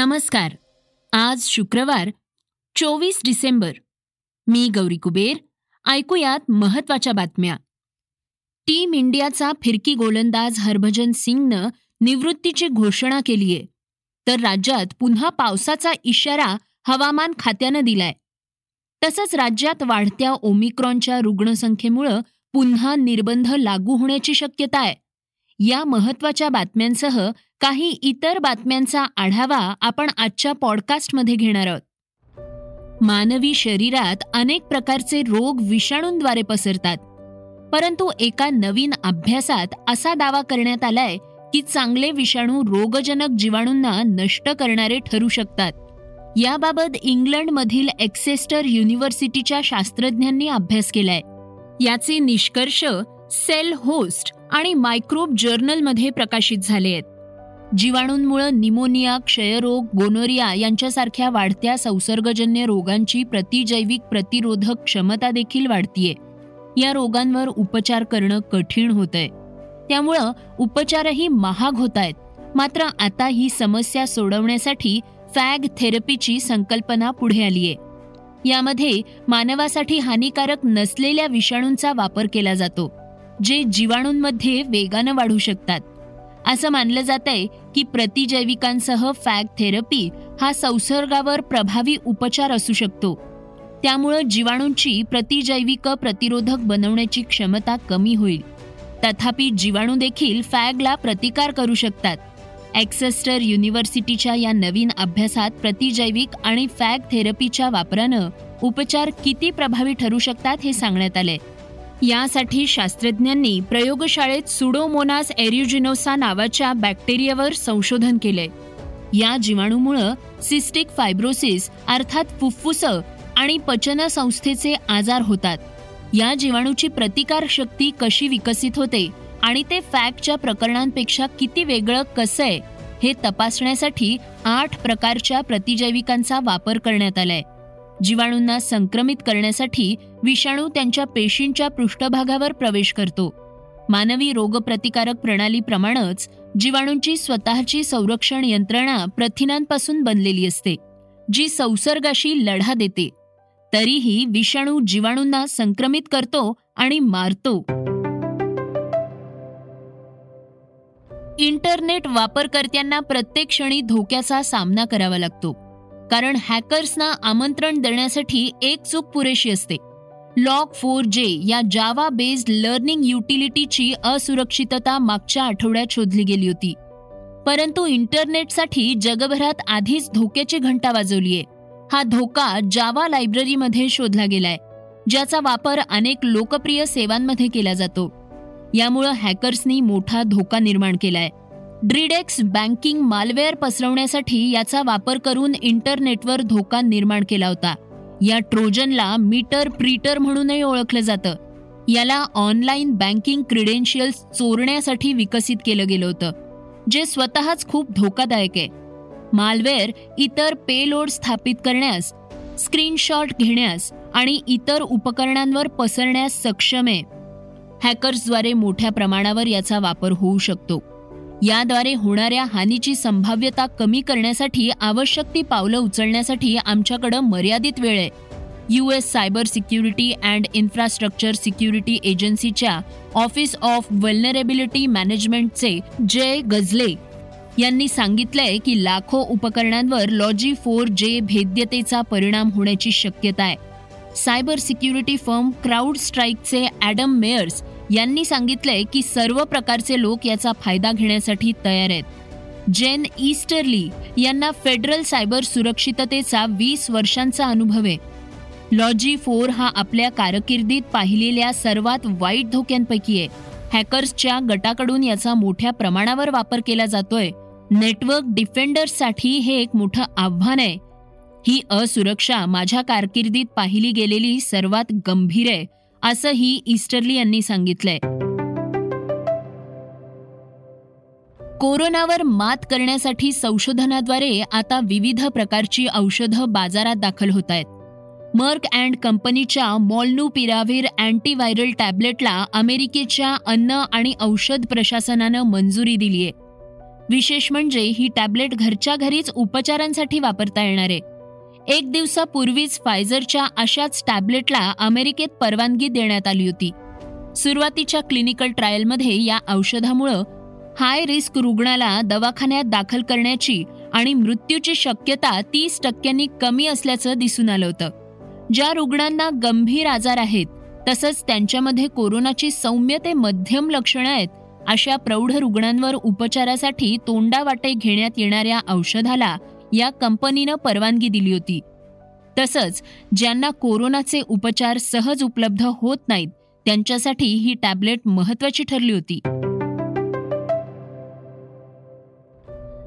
नमस्कार. आज शुक्रवार चोवीस डिसेंबर. मी गौरी कुबेर ऐकूयात महत्त्वाच्या बातम्या. टीम इंडियाचा फिरकी गोलंदाज हरभजन सिंगनं निवृत्तीची घोषणा केलीय. तर राज्यात पुन्हा पावसाचा इशारा हवामान खात्यानं दिलाय. तसंच राज्यात वाढत्या ओमिक्रॉनच्या रुग्णसंख्येमुळं पुन्हा निर्बंध लागू होण्याची शक्यता आहे. या महत्त्वाच्या बातम्यांसह काही इतर बातम्यांचा आढावा आपण आजच्या पॉडकास्टमध्ये घेणार आहोत. मानवी शरीरात अनेक प्रकारचे रोग विषाणूंद्वारे पसरतात. परंतु एका नवीन अभ्यासात असा दावा करण्यात आलाय की चांगले विषाणू रोगजनक जीवाणूंना नष्ट करणारे ठरू शकतात. याबाबत इंग्लंडमधील एक्सेस्टर युनिव्हर्सिटीच्या शास्त्रज्ञांनी अभ्यास केलाय. याचे निष्कर्ष सेल होस्ट आणि मायक्रोब जर्नलमध्ये प्रकाशित झाले आहेत. जीवाणूंमुळे निमोनिया क्षयरोग गोनोरिया यांच्यासारख्या वाढत्या संसर्गजन्य रोगांची प्रतिजैविक प्रतिरोधक क्षमता देखील वाढतीये. या रोगांवर उपचार करणं कठीण होतंय. त्यामुळं उपचारही महाग होत आहेत. मात्र आता ही समस्या सोडवण्यासाठी फॅग थेरपीची संकल्पना पुढे आलीये. यामध्ये मानवासाठी हानिकारक नसलेल्या विषाणूंचा वापर केला जातो. जे जीवाणूंमध्ये वेगानं वाढू शकतात. असं मानलं जात आहे की प्रतिजैविकांसह फॅग थेरपी हा संसर्गावर प्रभावी उपचार असू शकतो. त्यामुळं जीवाणूंची प्रतिजैविक प्रतिरोधक बनवण्याची क्षमता कमी होईल. तथापि जीवाणू देखील फॅगला प्रतिकार करू शकतात. ॲक्सेस्टर युनिव्हर्सिटीच्या या नवीन अभ्यासात प्रतिजैविक आणि फॅग थेरपीच्या वापरानं उपचार किती प्रभावी ठरू शकतात हे सांगण्यात आलंय. यासाठी शास्त्रज्ञांनी प्रयोगशाळेत सुडोमोनास एरियुजिनोसा नावाच्या बॅक्टेरियावर संशोधन केलंय. या जीवाणूमुळं सिस्टिक फायब्रोसिस अर्थात फुफ्फुसं आणि पचन संस्थेचे आजार होतात. या जीवाणूची प्रतिकार शक्ती कशी विकसित होते आणि ते फॅकच्या प्रकरणांपेक्षा किती वेगळं कसं आहे हे तपासण्यासाठी आठ प्रकारच्या प्रतिजैविकांचा वापर करण्यात आलाय. जीवाणूंना संक्रमित करण्यासाठी विषाणू त्यांच्या पेशींच्या पृष्ठभागावर प्रवेश करतो. मानवी रोगप्रतिकारक प्रणालीप्रमाणेच जीवाणूंची स्वतःची संरक्षण यंत्रणा प्रथिनांपासून बनलेली असते जी संसर्गाशी लढा देते. तरीही विषाणू जीवाणूंना संक्रमित करतो आणि मारतो. इंटरनेट वापरकर्त्यांना प्रत्येक क्षणी धोक्याचा सामना करावा लागतो. कारण हॅकर्सना आमंत्रण देण्यासाठी एक चूक पुरेशी असते. लॉग फोर जे या जावा बेस्ड लर्निंग युटिलिटीची असुरक्षितता मागच्या आठवड्यात शोधली गेली होती. परंतु इंटरनेटसाठी जगभरात आधीच धोक्याची घंटा वाजवलीये. हा धोका जावा लायब्ररीमध्ये शोधला गेलाय ज्याचा वापर अनेक लोकप्रिय सेवांमध्ये केला जातो. यामुळं हॅकर्सनी मोठा धोका निर्माण केलाय. ड्रीडेक्स बँकिंग मालवेअर पसरवण्यासाठी याचा वापर करून इंटरनेटवर धोका निर्माण केला होता. या ट्रोजनला मीटर प्रीटर म्हणूनही ओळखलं जातं. याला ऑनलाईन बँकिंग क्रिडेन्शियल्स चोरण्यासाठी विकसित केलं गेलं होतं जे स्वतःच खूप धोकादायक आहे. मालवेअर इतर पेलोड स्थापित करण्यास स्क्रीनशॉट घेण्यास आणि इतर उपकरणांवर पसरण्यास सक्षम आहे. हॅकर्सद्वारे मोठ्या प्रमाणावर याचा वापर होऊ शकतो. याद्वारे होणाऱ्या हानीची संभाव्यता कमी करण्यासाठी आवश्यक ती पावलं उचलण्यासाठी आमच्याकडं मर्यादित वेळ आहे. U S cyber security and infrastructure security एजन्सीच्या ऑफिस ऑफ वेल्नरेबिलिटी मॅनेजमेंटचे जय गझले यांनी सांगितलंय की लाखो उपकरणांवर लॉजी फोर जे भेद्यतेचा परिणाम होण्याची शक्यता आहे. सायबर सिक्युरिटी फर्म क्राऊड स्ट्राईकचे ॲडम मेयर्स यांनी सांगितलंय की सर्व प्रकारचे लोक याचा फायदा घेण्यासाठी तयार आहेत. जेन ईस्टरली यांना फेडरल सायबर सुरक्षिततेचा वीस वर्षांचा अनुभव आहे. लॉजी फोर हा आपल्या कारकिर्दीत पाहिलेल्या सर्वात वाईट धोक्यांपैकी आहे. हॅकर्सच्या गटाकडून याचा मोठ्या प्रमाणावर वापर केला जातोय. नेटवर्क डिफेंडर्ससाठी हे एक मोठं आव्हान आहे. ही असुरक्षा माझ्या कारकिर्दीत पाहिली गेलेली सर्वात गंभीर आहे. असंही ईस्टरली यांनी सांगितलंय. कोरोनावर मात करण्यासाठी संशोधनाद्वारे आता विविध प्रकारची औषधं बाजारात दाखल होत आहेत. मर्क अँड कंपनीच्या मॉल्नूपिराव्हिर अँटीव्हायरल टॅबलेटला अमेरिकेच्या अन्न आणि औषध प्रशासनानं मंजुरी दिलीय. विशेष म्हणजे ही टॅबलेट घरच्या घरीच उपचारांसाठी वापरता येणार आहे. एक दिवसापूर्वीच फायझरच्या अशाच टॅबलेटला अमेरिकेत परवानगी देण्यात आली होती. सुरुवातीच्या क्लिनिकल ट्रायलमध्ये या औषधामुळं हाय रिस्क रुग्णाला दवाखान्यात दाखल करण्याची आणि मृत्यूची शक्यता तीस टक्क्यांनी कमी असल्याचं दिसून आलं होतं. ज्या रुग्णांना गंभीर आजार आहेत तसंच त्यांच्यामध्ये कोरोनाची सौम्य ते मध्यम लक्षणं आहेत अशा प्रौढ रुग्णांवर उपचारासाठी तोंडावाटे घेण्यात येणाऱ्या औषधाला या कंपनीनं परवानगी दिली होती. तसंच ज्यांना कोरोनाचे उपचार सहज उपलब्ध होत नाहीत त्यांच्यासाठी ही टॅबलेट महत्वाची ठरली होती.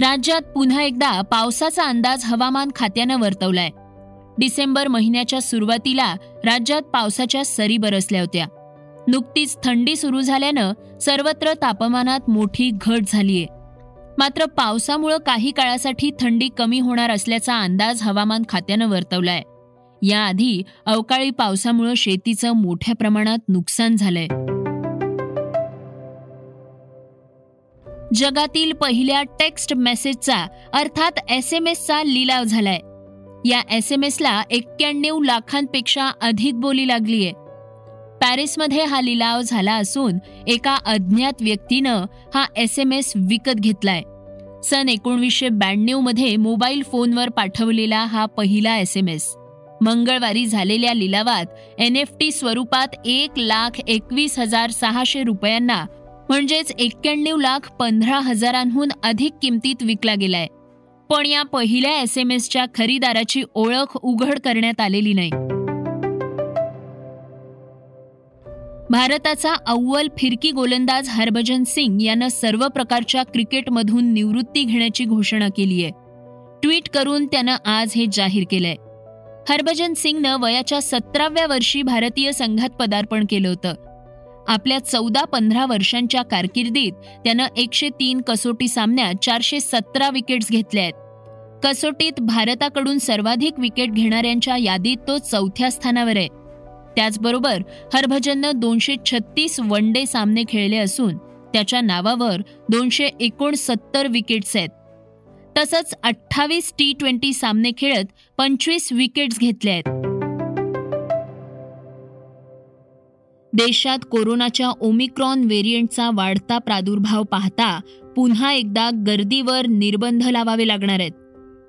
राज्यात पुन्हा एकदा पावसाचा अंदाज हवामान खात्यानं वर्तवलाय. डिसेंबर महिन्याच्या सुरुवातीला राज्यात पावसाच्या सरी बरसल्या होत्या. नुकतीच थंडी सुरू झाल्यानं सर्वत्र तापमानात मोठी घट झालीय. मात्र पावसामुळं काही काळासाठी थंडी कमी होणार असल्याचा अंदाज हवामान खात्यानं वर्तवलाय. याआधी अवकाळी पावसामुळं शेतीचं मोठ्या प्रमाणात नुकसान झालंय. जगातील पहिल्या टेक्स्ट मेसेजचा अर्थात एस एम एसचा लिलाव झालाय. या एस एम एसला एक्क्याण्णव लाखांपेक्षा अधिक बोली लागलीय. पॅरिसमध्ये हा लिलाव झाला असून एका अज्ञात व्यक्तीनं हा एस एम एस विकत घेतलाय. सन एकोणवीसशे ब्याण्णवमध्ये मोबाईल फोनवर पाठवलेला हा पहिला एस एम एस मंगळवारी झालेल्या लिलावात एन एफ टी स्वरूपात एक लाख एकवीस हजार सहाशे रुपयांना म्हणजेच एक्क्याण्णव लाख पंधरा हजारांहून अधिक किमतीत विकला गेलाय. पण या पहिल्या एस एम एसच्या खरीदाराची ओळख उघड करण्यात आलेली नाही. भारताचा अव्वल फिरकी गोलंदाज हरभजन सिंग यानं सर्व प्रकारच्या क्रिकेटमधून निवृत्ती घेण्याची घोषणा केली आहे ट्विट करून त्यानं आज हे जाहीर केलंय. हरभजन सिंगनं वयाच्या सतराव्या वर्षी भारतीय संघात पदार्पण केलं होतं. आपल्या चौदा पंधरा वर्षांच्या कारकिर्दीत त्यानं एकशे तीन कसोटी सामन्यात चारशे सतरा विकेट्स घेतल्या आहेत कसोटीत भारताकडून सर्वाधिक विकेट घेणाऱ्यांच्या यादीत तो चौथ्या स्थानावर आहे. त्याचबरोबर हरभजननं दोनशे छत्तीस वन डे सामने खेळले असून त्याच्या नावावर दोनशे एकोणसत्तर विकेट्स आहेत. तसंच अठ्ठावीस टी ट्वेंटी सामने खेळत पंचवीस विकेट्स घेतले आहेत. देशात कोरोनाच्या ओमिक्रॉन व्हेरियंटचा वाढता प्रादुर्भाव पाहता पुन्हा एकदा गर्दीवर निर्बंध लावावे लागणार आहेत.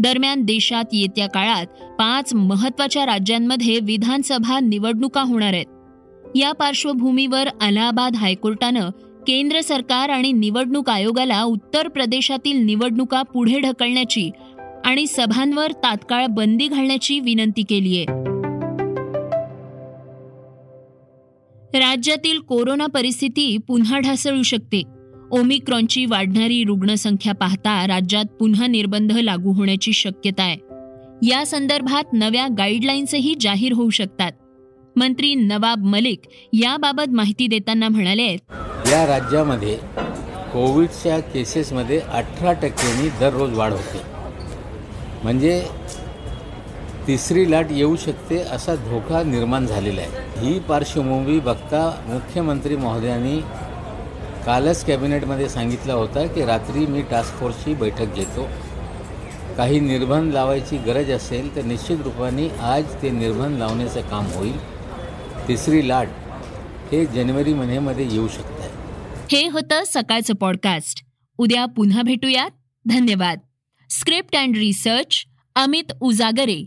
दरम्यान देशात येत्या काळात पाच महत्त्वाच्या राज्यांमध्ये विधानसभा निवडणुका होणार आहेत. या पार्श्वभूमीवर अलाहाबाद हायकोर्टानं केंद्र सरकार आणि निवडणूक आयोगाला उत्तर प्रदेशातील निवडणुका पुढे ढकलण्याची आणि सभांवर तात्काळ बंदी घालण्याची विनंती केली आहे. राज्यातील कोरोना परिस्थिती पुन्हा ढासळू शकते. ओमिक्रॉनची वाढणारी रुग्णसंख्या पाहता राज्यात पुन्हा निर्बंध लागू होण्याची शक्यता आहे. या संदर्भात नव्या गाईडलाईन्सही जाहीर होऊ शकतात. मंत्री नवाब मलिक याबाबत माहिती देताना म्हणाले या राज्यामध्ये कोविडच्या केसेसमध्ये अठरा टक्क्यांनी दररोज वाढ होते. म्हणजे तिसरी लाट येऊ शकते असा धोका निर्माण झालेला आहे. ही पार्श्वभूमी बघता मुख्यमंत्री महोदयांनी कालच कॅबिनेटमध्ये सांगितलं होतं की रात्री मी टास्क फोर्सची बैठक घेतो. काही निर्बंध लावायची गरज असेल तर निश्चित रूपाने आज ते निर्बंध लावण्याचं काम होईल. तिसरी लाट हे जानेवारी महिन्यामध्ये येऊ शकत आहे हे होतं सकाळचं पॉडकास्ट उद्या पुन्हा भेटूयात. धन्यवाद. Script and research Amit Ujagare.